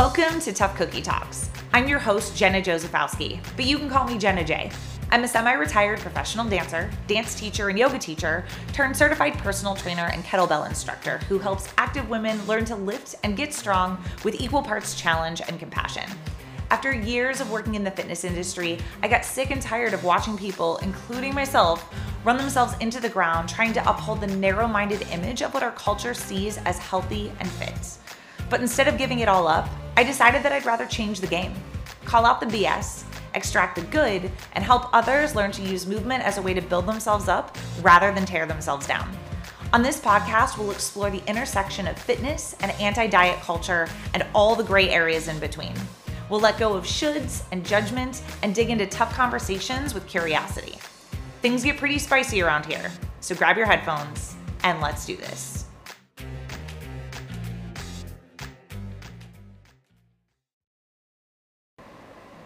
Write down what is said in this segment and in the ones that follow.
Welcome to Tough Cookie Talks. I'm your host, Jenna Josephowski, but you can call me Jenna J. I'm a semi retired professional dancer, dance teacher, and yoga teacher, turned certified personal trainer and kettlebell instructor who helps active women learn to lift and get strong with equal parts challenge and compassion. After years of working in the fitness industry, I got sick and tired of watching people, including myself, run themselves into the ground trying to uphold the narrow minded image of what our culture sees as healthy and fit. But instead of giving it all up, I decided that I'd rather change the game, call out the BS, extract the good, and help others learn to use movement as a way to build themselves up rather than tear themselves down. On this podcast, we'll explore the intersection of fitness and anti diet culture and all the gray areas in between. We'll let go of shoulds and judgment and dig into tough conversations with curiosity. Things get pretty spicy around here, so grab your headphones and let's do this.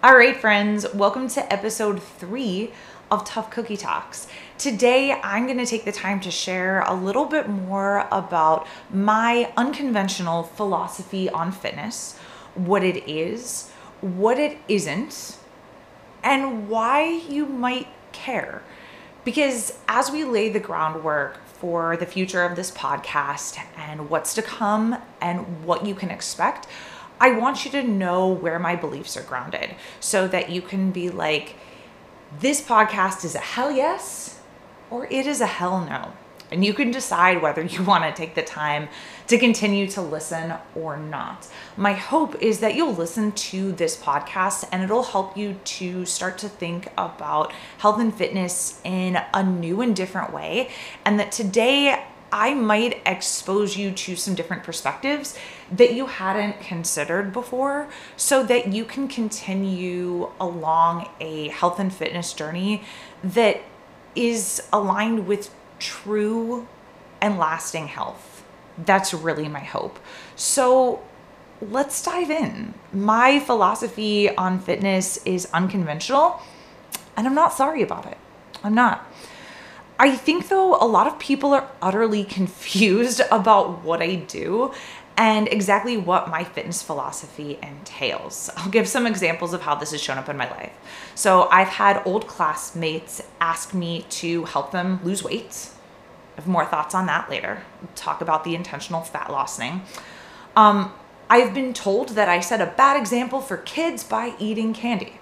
All right, friends, welcome to episode three of Tough Cookie Talks. Today, I'm going to take the time to share a little bit more about my unconventional philosophy on fitness, what it is, what it isn't, and why you might care. Because as we lay the groundwork for the future of this podcast and what's to come and what you can expect, I want you to know where my beliefs are grounded so that you can be like, this podcast is a hell yes or it is a hell no. And you can decide whether you want to take the time to continue to listen or not. My hope is that you'll listen to this podcast and it'll help you to start to think about health and fitness in a new and different way. And that today I might expose you to some different perspectives that you hadn't considered before so that you can continue along a health and fitness journey that is aligned with true and lasting health. That's really my hope. So let's dive in. My philosophy on fitness is unconventional, and I'm not sorry about it. I'm not. I think, though, a lot of people are utterly confused about what I do and exactly what my fitness philosophy entails. I'll give some examples of how this has shown up in my life. So, I've had old classmates ask me to help them lose weight. I have more thoughts on that later. We'll talk about the intentional fat loss thing. Um, I've been told that I set a bad example for kids by eating candy.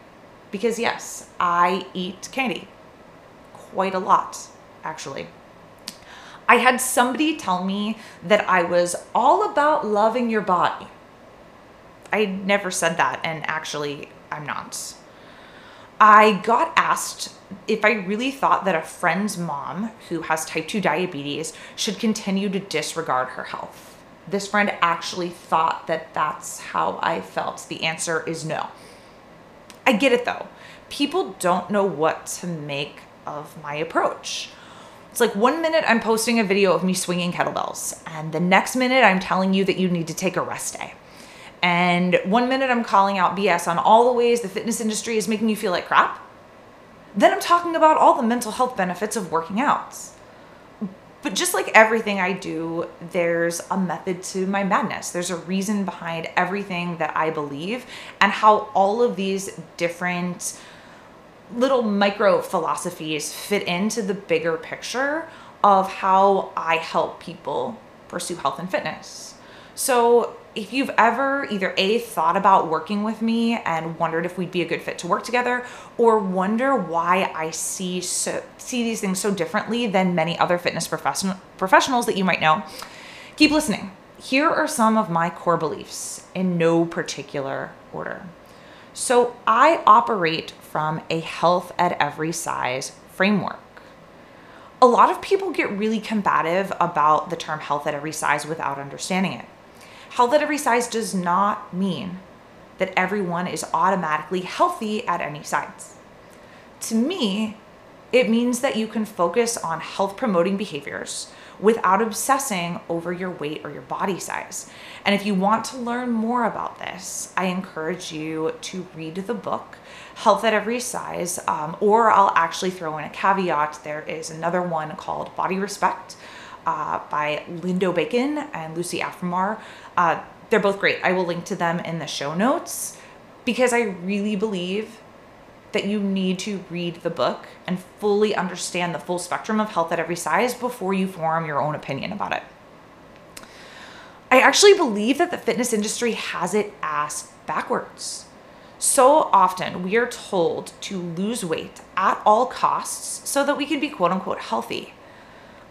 Because, yes, I eat candy quite a lot actually. I had somebody tell me that I was all about loving your body. I never said that, and actually, I'm not. I got asked if I really thought that a friend's mom who has type 2 diabetes should continue to disregard her health. This friend actually thought that that's how I felt. The answer is no. I get it though. People don't know what to make of my approach. It's like one minute I'm posting a video of me swinging kettlebells, and the next minute I'm telling you that you need to take a rest day. And one minute I'm calling out BS on all the ways the fitness industry is making you feel like crap. Then I'm talking about all the mental health benefits of working out. But just like everything I do, there's a method to my madness. There's a reason behind everything that I believe and how all of these different little micro philosophies fit into the bigger picture of how I help people pursue health and fitness. So, if you've ever either A, thought about working with me and wondered if we'd be a good fit to work together, or wonder why I see so, see these things so differently than many other fitness profession, professionals that you might know, keep listening. Here are some of my core beliefs in no particular order. So, I operate from a health at every size framework. A lot of people get really combative about the term health at every size without understanding it. Health at every size does not mean that everyone is automatically healthy at any size. To me, it means that you can focus on health promoting behaviors without obsessing over your weight or your body size. And if you want to learn more about this, I encourage you to read the book Health at Every Size, um, or I'll actually throw in a caveat. There is another one called Body Respect uh, by Lindo Bacon and Lucy Aphramor. Uh, they're both great. I will link to them in the show notes because I really believe that you need to read the book and fully understand the full spectrum of health at every size before you form your own opinion about it. I actually believe that the fitness industry has it ass backwards. So often we are told to lose weight at all costs so that we can be quote unquote healthy.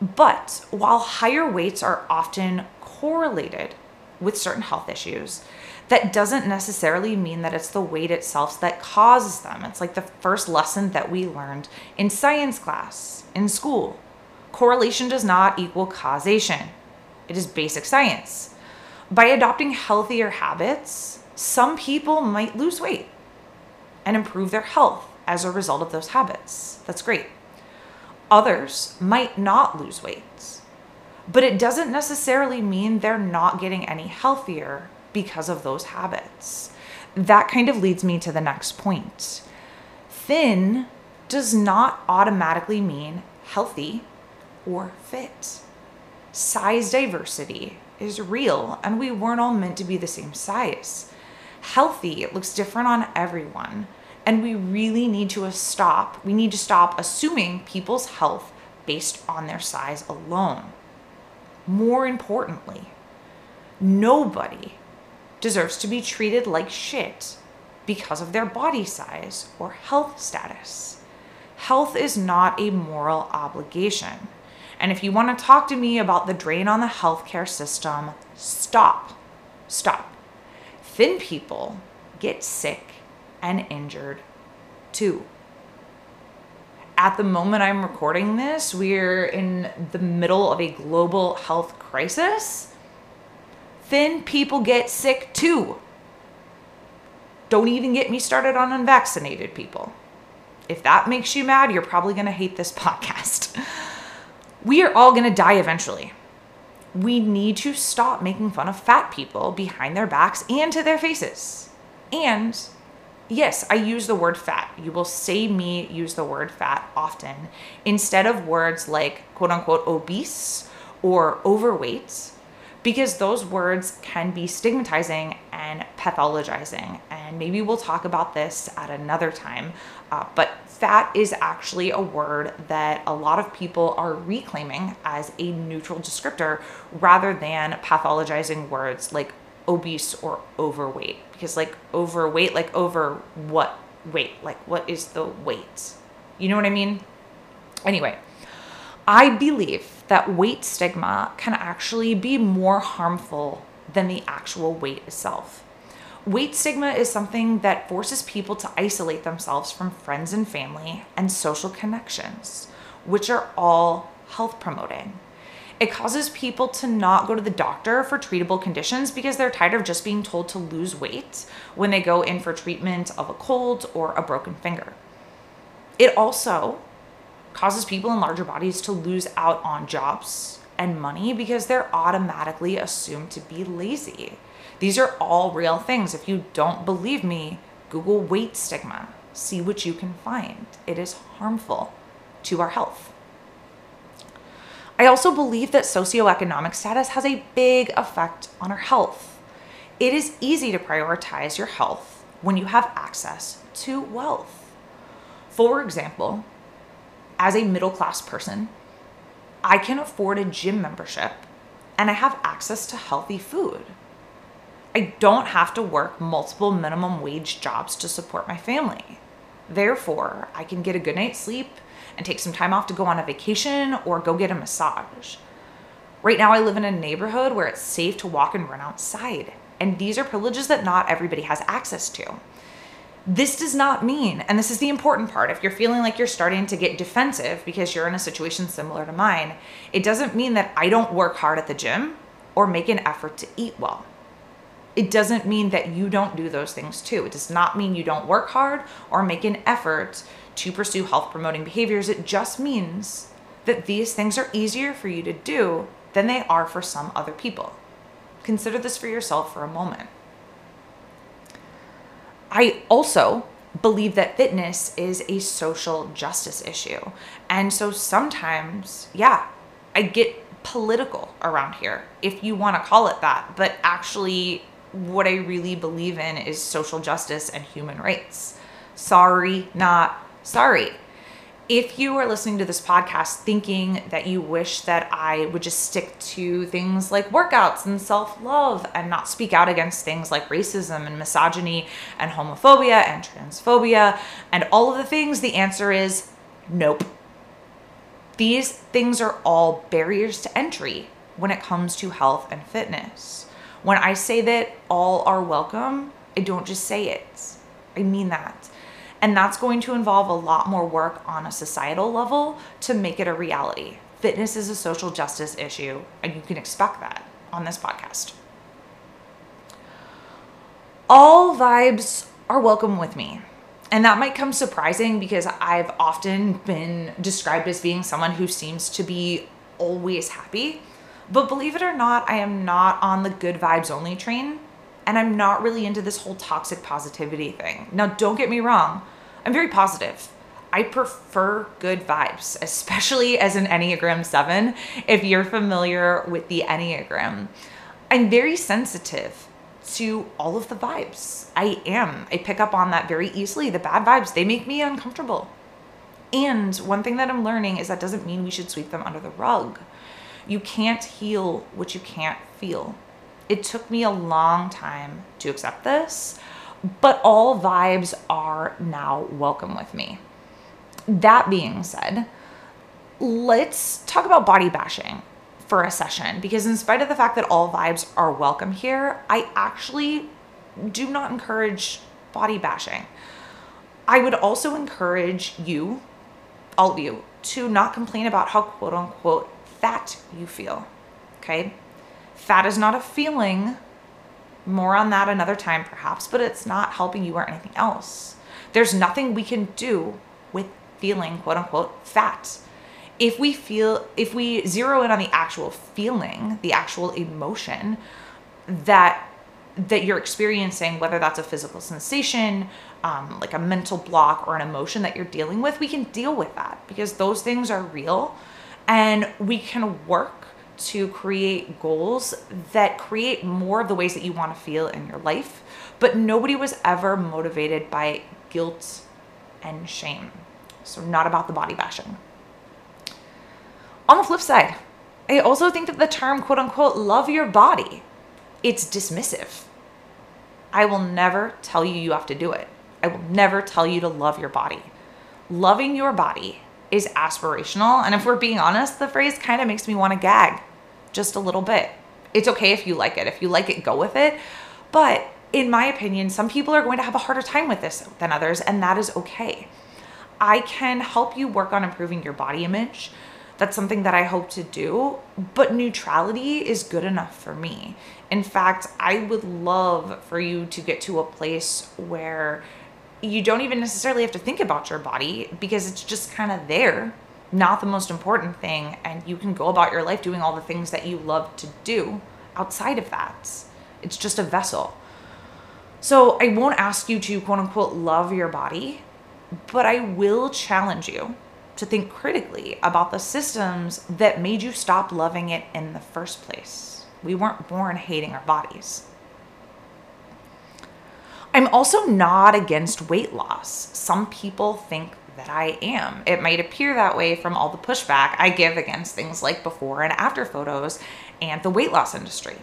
But while higher weights are often correlated with certain health issues, that doesn't necessarily mean that it's the weight itself that causes them. It's like the first lesson that we learned in science class in school. Correlation does not equal causation, it is basic science. By adopting healthier habits, some people might lose weight and improve their health as a result of those habits. That's great. Others might not lose weight, but it doesn't necessarily mean they're not getting any healthier because of those habits. That kind of leads me to the next point. Thin does not automatically mean healthy or fit. Size diversity is real, and we weren't all meant to be the same size. Healthy looks different on everyone, and we really need to stop. We need to stop assuming people's health based on their size alone. More importantly, nobody deserves to be treated like shit because of their body size or health status. Health is not a moral obligation. And if you want to talk to me about the drain on the healthcare system, stop. Stop. Thin people get sick and injured too. At the moment I'm recording this, we're in the middle of a global health crisis. Thin people get sick too. Don't even get me started on unvaccinated people. If that makes you mad, you're probably going to hate this podcast. We are all going to die eventually. We need to stop making fun of fat people behind their backs and to their faces. And yes, I use the word fat. You will say me use the word fat often instead of words like quote unquote obese or overweight because those words can be stigmatizing and pathologizing. And maybe we'll talk about this at another time. Uh, but fat is actually a word that a lot of people are reclaiming as a neutral descriptor rather than pathologizing words like obese or overweight because like overweight like over what weight like what is the weight you know what i mean anyway i believe that weight stigma can actually be more harmful than the actual weight itself weight stigma is something that forces people to isolate themselves from friends and family and social connections which are all health promoting it causes people to not go to the doctor for treatable conditions because they're tired of just being told to lose weight when they go in for treatment of a cold or a broken finger. It also causes people in larger bodies to lose out on jobs and money because they're automatically assumed to be lazy. These are all real things. If you don't believe me, Google weight stigma. See what you can find. It is harmful to our health. I also believe that socioeconomic status has a big effect on our health. It is easy to prioritize your health when you have access to wealth. For example, as a middle class person, I can afford a gym membership and I have access to healthy food. I don't have to work multiple minimum wage jobs to support my family. Therefore, I can get a good night's sleep and take some time off to go on a vacation or go get a massage. Right now, I live in a neighborhood where it's safe to walk and run outside. And these are privileges that not everybody has access to. This does not mean, and this is the important part, if you're feeling like you're starting to get defensive because you're in a situation similar to mine, it doesn't mean that I don't work hard at the gym or make an effort to eat well. It doesn't mean that you don't do those things too. It does not mean you don't work hard or make an effort to pursue health promoting behaviors. It just means that these things are easier for you to do than they are for some other people. Consider this for yourself for a moment. I also believe that fitness is a social justice issue. And so sometimes, yeah, I get political around here, if you want to call it that. But actually, what I really believe in is social justice and human rights. Sorry, not sorry. If you are listening to this podcast thinking that you wish that I would just stick to things like workouts and self love and not speak out against things like racism and misogyny and homophobia and transphobia and all of the things, the answer is nope. These things are all barriers to entry when it comes to health and fitness. When I say that all are welcome, I don't just say it, I mean that. And that's going to involve a lot more work on a societal level to make it a reality. Fitness is a social justice issue, and you can expect that on this podcast. All vibes are welcome with me. And that might come surprising because I've often been described as being someone who seems to be always happy. But believe it or not, I am not on the good vibes only train. And I'm not really into this whole toxic positivity thing. Now, don't get me wrong, I'm very positive. I prefer good vibes, especially as an Enneagram 7. If you're familiar with the Enneagram, I'm very sensitive to all of the vibes. I am. I pick up on that very easily. The bad vibes, they make me uncomfortable. And one thing that I'm learning is that doesn't mean we should sweep them under the rug. You can't heal what you can't feel. It took me a long time to accept this, but all vibes are now welcome with me. That being said, let's talk about body bashing for a session because, in spite of the fact that all vibes are welcome here, I actually do not encourage body bashing. I would also encourage you, all of you, to not complain about how quote unquote fat you feel. Okay? Fat is not a feeling. More on that another time, perhaps, but it's not helping you or anything else. There's nothing we can do with feeling quote unquote fat. If we feel, if we zero in on the actual feeling, the actual emotion that that you're experiencing, whether that's a physical sensation, um, like a mental block, or an emotion that you're dealing with, we can deal with that because those things are real and we can work to create goals that create more of the ways that you want to feel in your life. But nobody was ever motivated by guilt and shame. So, not about the body bashing. On the flip side, I also think that the term quote unquote love your body, it's dismissive. I will never tell you you have to do it. I will never tell you to love your body. Loving your body is aspirational. And if we're being honest, the phrase kind of makes me want to gag just a little bit. It's okay if you like it. If you like it, go with it. But in my opinion, some people are going to have a harder time with this than others, and that is okay. I can help you work on improving your body image. That's something that I hope to do, but neutrality is good enough for me. In fact, I would love for you to get to a place where you don't even necessarily have to think about your body because it's just kind of there, not the most important thing. And you can go about your life doing all the things that you love to do outside of that. It's just a vessel. So I won't ask you to quote unquote love your body, but I will challenge you to think critically about the systems that made you stop loving it in the first place. We weren't born hating our bodies. I'm also not against weight loss. Some people think that I am. It might appear that way from all the pushback I give against things like before and after photos and the weight loss industry.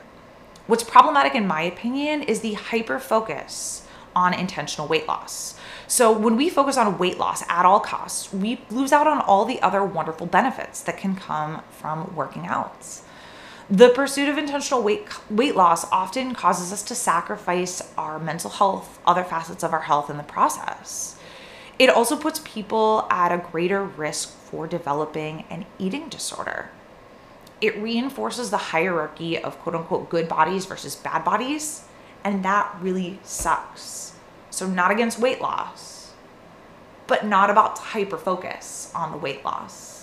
What's problematic, in my opinion, is the hyper focus on intentional weight loss. So, when we focus on weight loss at all costs, we lose out on all the other wonderful benefits that can come from working out. The pursuit of intentional weight weight loss often causes us to sacrifice our mental health, other facets of our health in the process. It also puts people at a greater risk for developing an eating disorder. It reinforces the hierarchy of quote unquote good bodies versus bad bodies, and that really sucks. So, not against weight loss, but not about hyper focus on the weight loss.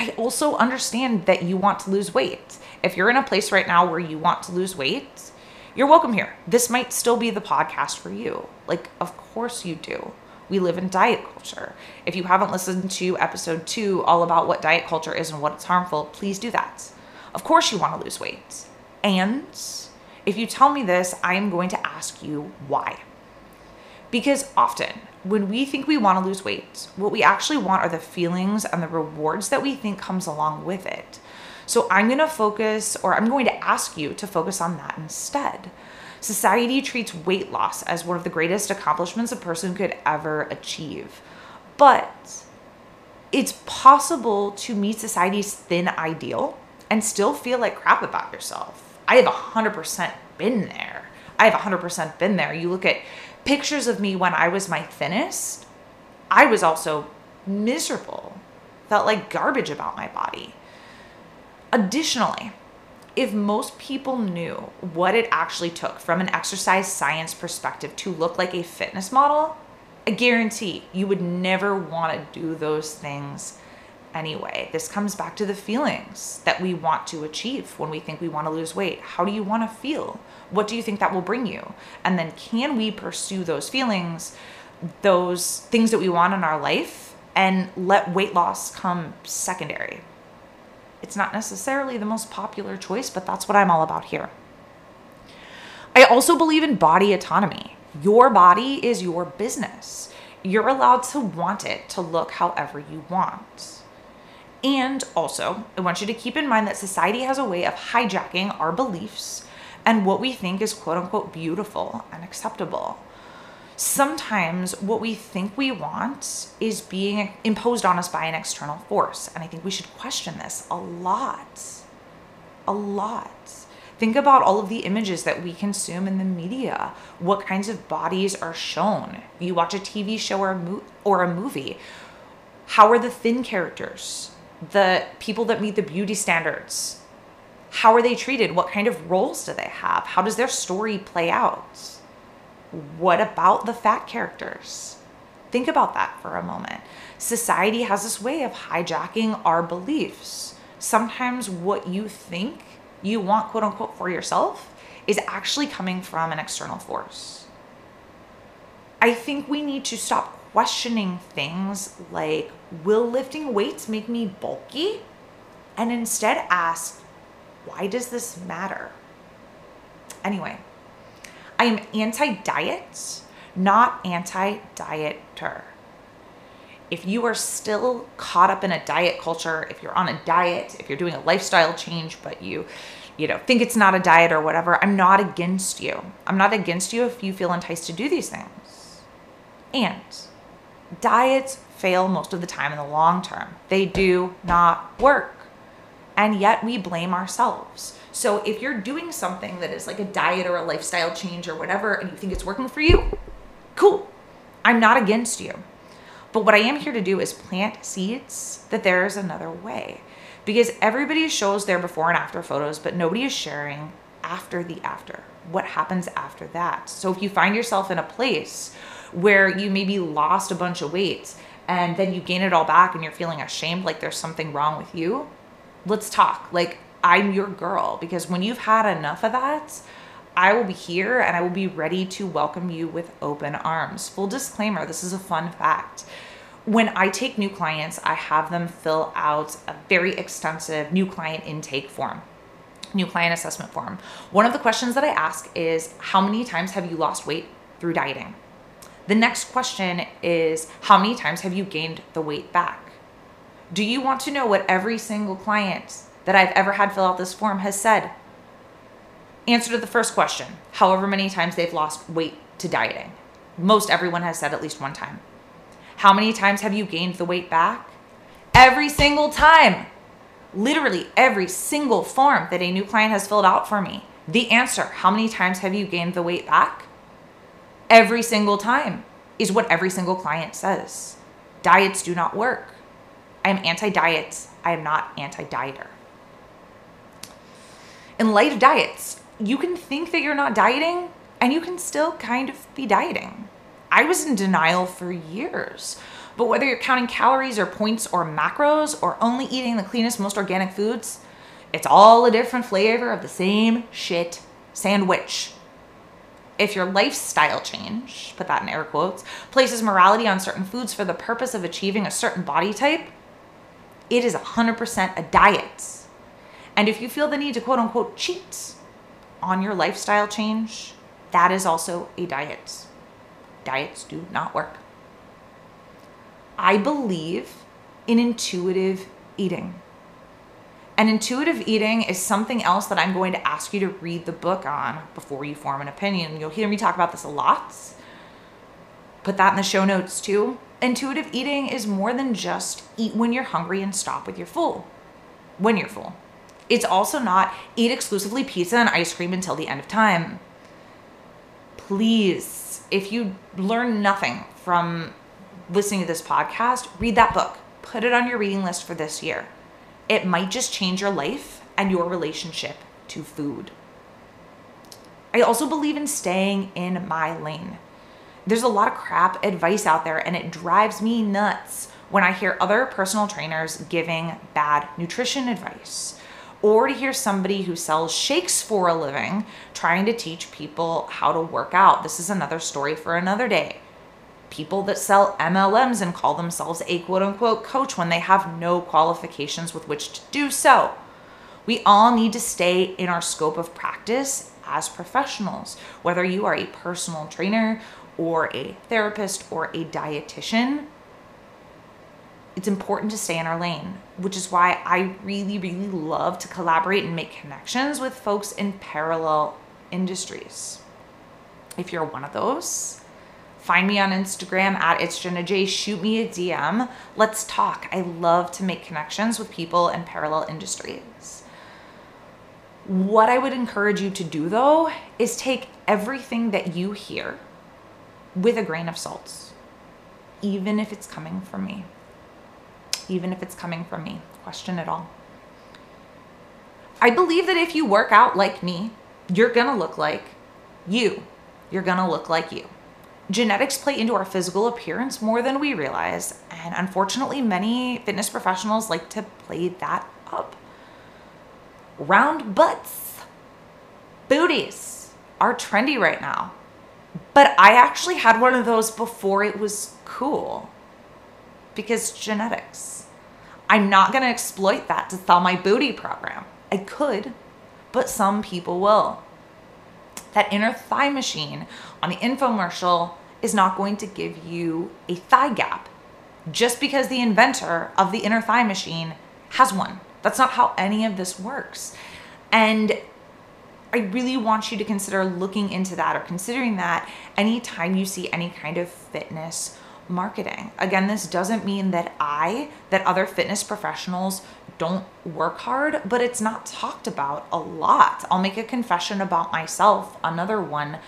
I also understand that you want to lose weight. If you're in a place right now where you want to lose weight, you're welcome here. This might still be the podcast for you. Like, of course you do. We live in diet culture. If you haven't listened to episode two, all about what diet culture is and what it's harmful, please do that. Of course, you want to lose weight. And If you tell me this, I am going to ask you why. Because often, when we think we want to lose weight, what we actually want are the feelings and the rewards that we think comes along with it. So I'm going to focus or I'm going to ask you to focus on that instead. Society treats weight loss as one of the greatest accomplishments a person could ever achieve. But it's possible to meet society's thin ideal and still feel like crap about yourself. I have 100% been there. I have 100% been there. You look at pictures of me when I was my thinnest, I was also miserable, felt like garbage about my body. Additionally, if most people knew what it actually took from an exercise science perspective to look like a fitness model, I guarantee you would never want to do those things anyway. This comes back to the feelings that we want to achieve when we think we want to lose weight. How do you want to feel? What do you think that will bring you? And then can we pursue those feelings, those things that we want in our life, and let weight loss come secondary? It's not necessarily the most popular choice, but that's what I'm all about here. I also believe in body autonomy. Your body is your business. You're allowed to want it to look however you want. And also, I want you to keep in mind that society has a way of hijacking our beliefs and what we think is quote unquote beautiful and acceptable. Sometimes what we think we want is being imposed on us by an external force. And I think we should question this a lot. A lot. Think about all of the images that we consume in the media. What kinds of bodies are shown? You watch a TV show or a, mo- or a movie. How are the thin characters? The people that meet the beauty standards. How are they treated? What kind of roles do they have? How does their story play out? What about the fat characters? Think about that for a moment. Society has this way of hijacking our beliefs. Sometimes what you think you want quote unquote for yourself is actually coming from an external force. I think we need to stop questioning things like, will lifting weights make me bulky? And instead ask, why does this matter? Anyway, I am anti diet, not anti dieter. If you are still caught up in a diet culture, if you're on a diet, if you're doing a lifestyle change, but you you know, think it's not a diet or whatever, I'm not against you. I'm not against you if you feel enticed to do these things. And diets fail most of the time in the long term. They do not work. And yet we blame ourselves. So if you're doing something that is like a diet or a lifestyle change or whatever, and you think it's working for you, cool. I'm not against you. But what I am here to do is plant seeds that there is another way. Because everybody shows their before and after photos, but nobody is sharing after the after. What happens after that? So if you find yourself in a place where you maybe lost a bunch of weight and then you gain it all back and you're feeling ashamed like there's something wrong with you, let's talk. Like, I'm your girl because when you've had enough of that, I will be here and I will be ready to welcome you with open arms. Full disclaimer this is a fun fact. When I take new clients, I have them fill out a very extensive new client intake form new client assessment form. One of the questions that I ask is How many times have you lost weight through dieting? The next question is How many times have you gained the weight back? Do you want to know what every single client that I've ever had fill out this form has said? Answer to the first question however many times they've lost weight to dieting. Most everyone has said at least one time. How many times have you gained the weight back? Every single time. Literally every single form that a new client has filled out for me. The answer, how many times have you gained the weight back? Every single time is what every single client says. Diets do not work. I am anti diets. I am not anti dieter. In light of diets, you can think that you're not dieting and you can still kind of be dieting. I was in denial for years. But whether you're counting calories or points or macros or only eating the cleanest, most organic foods, it's all a different flavor of the same shit sandwich if your lifestyle change, put that in air quotes, places morality on certain foods for the purpose of achieving a certain body type, it is 100% a diet. And if you feel the need to quote unquote cheat, on your lifestyle change, that is also a diet. Diets do not work. I believe in intuitive eating. And intuitive eating is something else that I'm going to ask you to read the book on before you form an opinion. You'll hear me talk about this a lot. Put that in the show notes too. Intuitive eating is more than just eat when you're hungry and stop with your full. When you're full. It's also not eat exclusively pizza and ice cream until the end of time. Please, if you learn nothing from listening to this podcast, read that book. Put it on your reading list for this year. It might just change your life and your relationship to food. I also believe in staying in my lane. There's a lot of crap advice out there, and it drives me nuts when I hear other personal trainers giving bad nutrition advice or to hear somebody who sells shakes for a living trying to teach people how to work out. This is another story for another day. People that sell MLMs and call themselves a quote unquote coach when they have no qualifications with which to do so. We all need to stay in our scope of practice as professionals, whether you are a personal trainer or a therapist or a dietitian it's important to stay in our lane, which is why I really, really love to collaborate and make connections with folks in parallel industries. If you're one of those, find me on Instagram at it's Jenna J. Shoot me a DM. Let's talk. I love to make connections with people in parallel industries. What I would encourage you to do though is take everything that you hear with a grain of salt, even if it's coming from me even if it's coming from me. Question it all. I believe that if you work out like me, you're gonna look like you. You're gonna look like you. Genetics play into our physical appearance more than we realize, and unfortunately, many fitness professionals like to play that up. Round butts, booties are trendy right now. But I actually had one of those before it was cool because genetics. I'm not going to exploit that to sell my booty program. I could, but some people will. That inner thigh machine on the infomercial is not going to give you a thigh gap just because the inventor of the inner thigh machine has one. That's not how any of this works. And I really want you to consider looking into that or considering that anytime you see any kind of fitness marketing. Again, this doesn't mean that I, that other fitness professionals don't work hard, but it's not talked about a lot. I'll make a confession about myself, another one.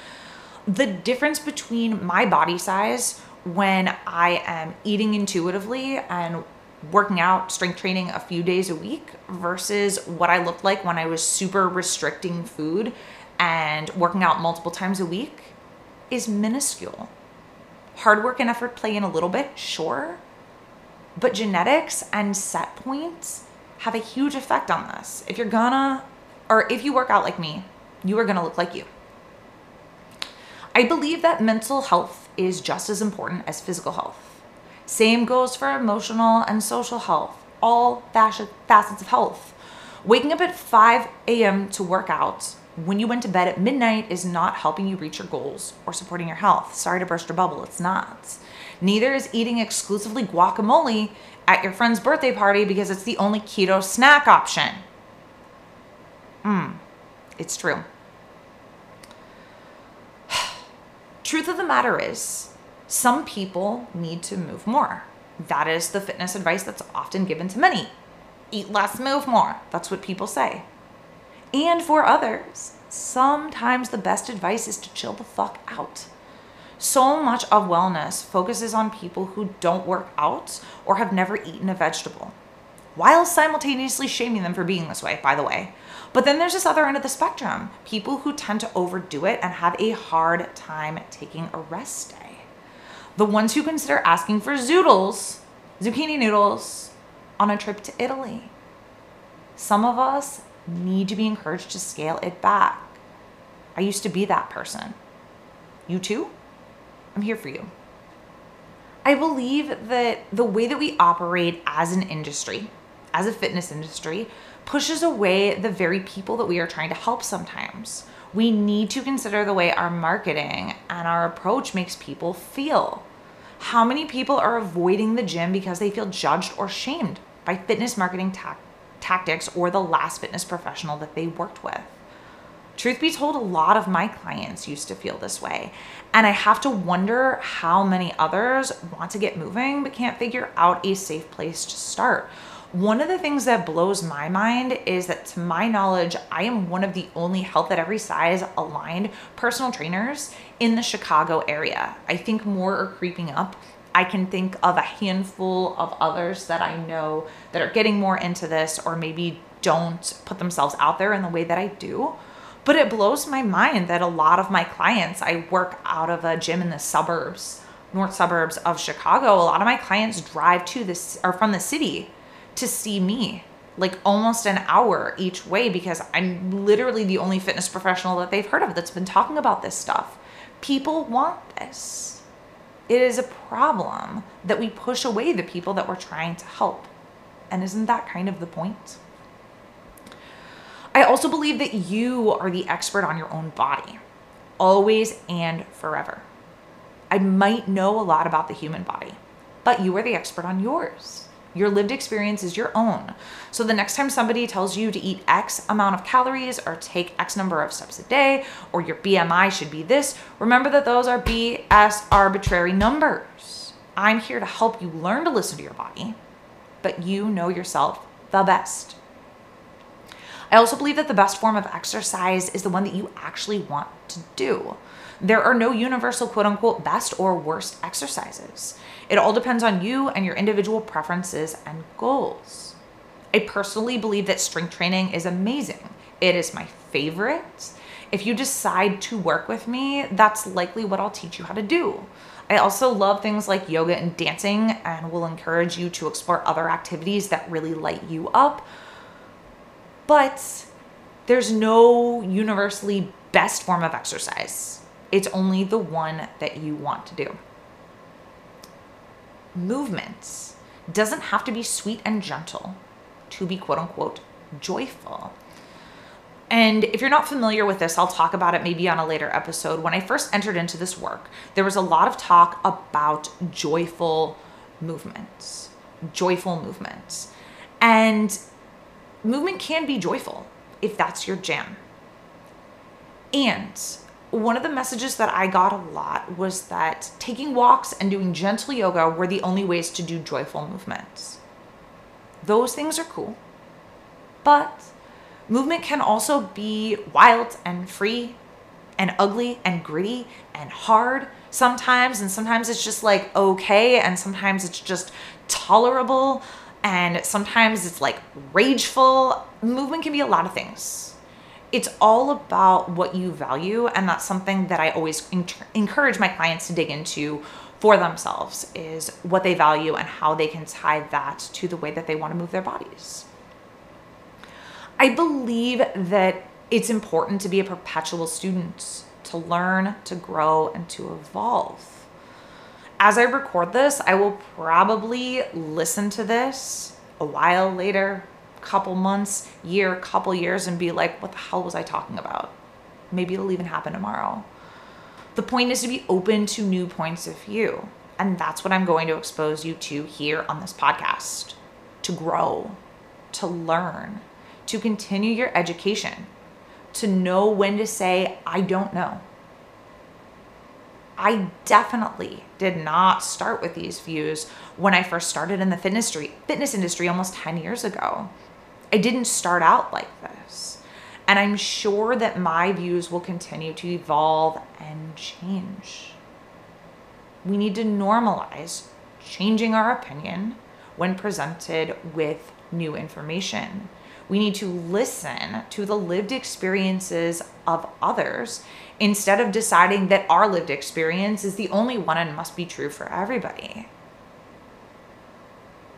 The difference between my body size when I am eating intuitively and working out, strength training a few days a week versus what I looked like when I was super restricting food and working out multiple times a week is minuscule. Hard work and effort play in a little bit, sure. But genetics and set points have a huge effect on this. If you're gonna, or if you work out like me, you are gonna look like you. I believe that mental health is just as important as physical health. Same goes for emotional and social health, all facets of health. Waking up at 5 a.m. to work out when you went to bed at midnight is not helping you reach your goals or supporting your health. Sorry to burst your bubble, it's not. Neither is eating exclusively guacamole at your friend's birthday party because it's the only keto snack option. Hmm, it's true. Truth of the matter is, some people need to move more. That is the fitness advice that's often given to many. Eat less, move more. That's what people say and for others. Sometimes the best advice is to chill the fuck out. So much of wellness focuses on people who don't work out or have never eaten a vegetable, while simultaneously shaming them for being this way, by the way. But then there's this other end of the spectrum people who tend to overdo it and have a hard time taking a rest day. The ones who consider asking for zoodles, zucchini noodles, on a trip to Italy. Some of us need to be encouraged to scale it back. I used to be that person. You too? I'm here for you. I believe that the way that we operate as an industry, as a fitness industry, pushes away the very people that we are trying to help sometimes. We need to consider the way our marketing and our approach makes people feel. How many people are avoiding the gym because they feel judged or shamed by fitness marketing ta- tactics or the last fitness professional that they worked with? Truth be told, a lot of my clients used to feel this way. And I have to wonder how many others want to get moving but can't figure out a safe place to start. One of the things that blows my mind is that, to my knowledge, I am one of the only health at every size aligned personal trainers in the Chicago area. I think more are creeping up. I can think of a handful of others that I know that are getting more into this or maybe don't put themselves out there in the way that I do. But it blows my mind that a lot of my clients, I work out of a gym in the suburbs, north suburbs of Chicago. A lot of my clients drive to this or from the city to see me like almost an hour each way because I'm literally the only fitness professional that they've heard of that's been talking about this stuff. People want this. It is a problem that we push away the people that we're trying to help. And isn't that kind of the point? I also believe that you are the expert on your own body, always and forever. I might know a lot about the human body, but you are the expert on yours. Your lived experience is your own. So the next time somebody tells you to eat X amount of calories or take X number of steps a day or your BMI should be this, remember that those are BS arbitrary numbers. I'm here to help you learn to listen to your body, but you know yourself the best. I also believe that the best form of exercise is the one that you actually want to do. There are no universal quote unquote best or worst exercises. It all depends on you and your individual preferences and goals. I personally believe that strength training is amazing. It is my favorite. If you decide to work with me, that's likely what I'll teach you how to do. I also love things like yoga and dancing and will encourage you to explore other activities that really light you up. But there's no universally best form of exercise. It's only the one that you want to do movements doesn't have to be sweet and gentle to be quote unquote joyful. And if you're not familiar with this, I'll talk about it maybe on a later episode. When I first entered into this work, there was a lot of talk about joyful movements, joyful movements. And movement can be joyful if that's your jam. And one of the messages that I got a lot was that taking walks and doing gentle yoga were the only ways to do joyful movements. Those things are cool, but movement can also be wild and free and ugly and gritty and hard sometimes. And sometimes it's just like okay, and sometimes it's just tolerable, and sometimes it's like rageful. Movement can be a lot of things it's all about what you value and that's something that i always encourage my clients to dig into for themselves is what they value and how they can tie that to the way that they want to move their bodies. I believe that it's important to be a perpetual student to learn to grow and to evolve. As i record this i will probably listen to this a while later couple months, year, couple years, and be like, what the hell was I talking about? Maybe it'll even happen tomorrow. The point is to be open to new points of view. And that's what I'm going to expose you to here on this podcast to grow, to learn, to continue your education, to know when to say, I don't know. I definitely did not start with these views when I first started in the fitness industry, fitness industry almost 10 years ago. I didn't start out like this. And I'm sure that my views will continue to evolve and change. We need to normalize changing our opinion when presented with new information. We need to listen to the lived experiences of others instead of deciding that our lived experience is the only one and must be true for everybody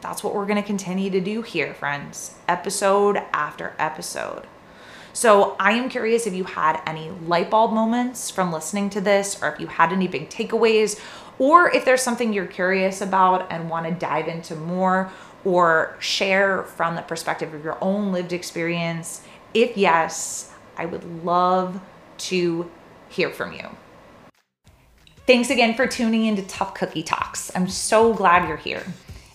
that's what we're going to continue to do here, friends, episode after episode. So, I am curious if you had any light bulb moments from listening to this, or if you had any big takeaways, or if there's something you're curious about and want to dive into more or share from the perspective of your own lived experience. If yes, I would love to hear from you. Thanks again for tuning into Tough Cookie Talks. I'm so glad you're here.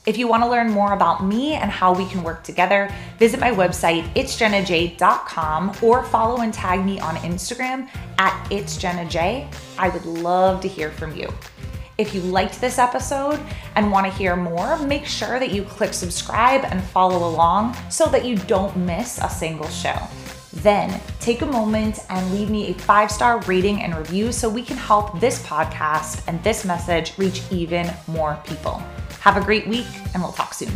If you want to learn more about me and how we can work together, visit my website, itsjennaj.com, or follow and tag me on Instagram at itsjennaj. I would love to hear from you. If you liked this episode and want to hear more, make sure that you click subscribe and follow along so that you don't miss a single show. Then take a moment and leave me a five star rating and review so we can help this podcast and this message reach even more people. Have a great week, and we'll talk soon.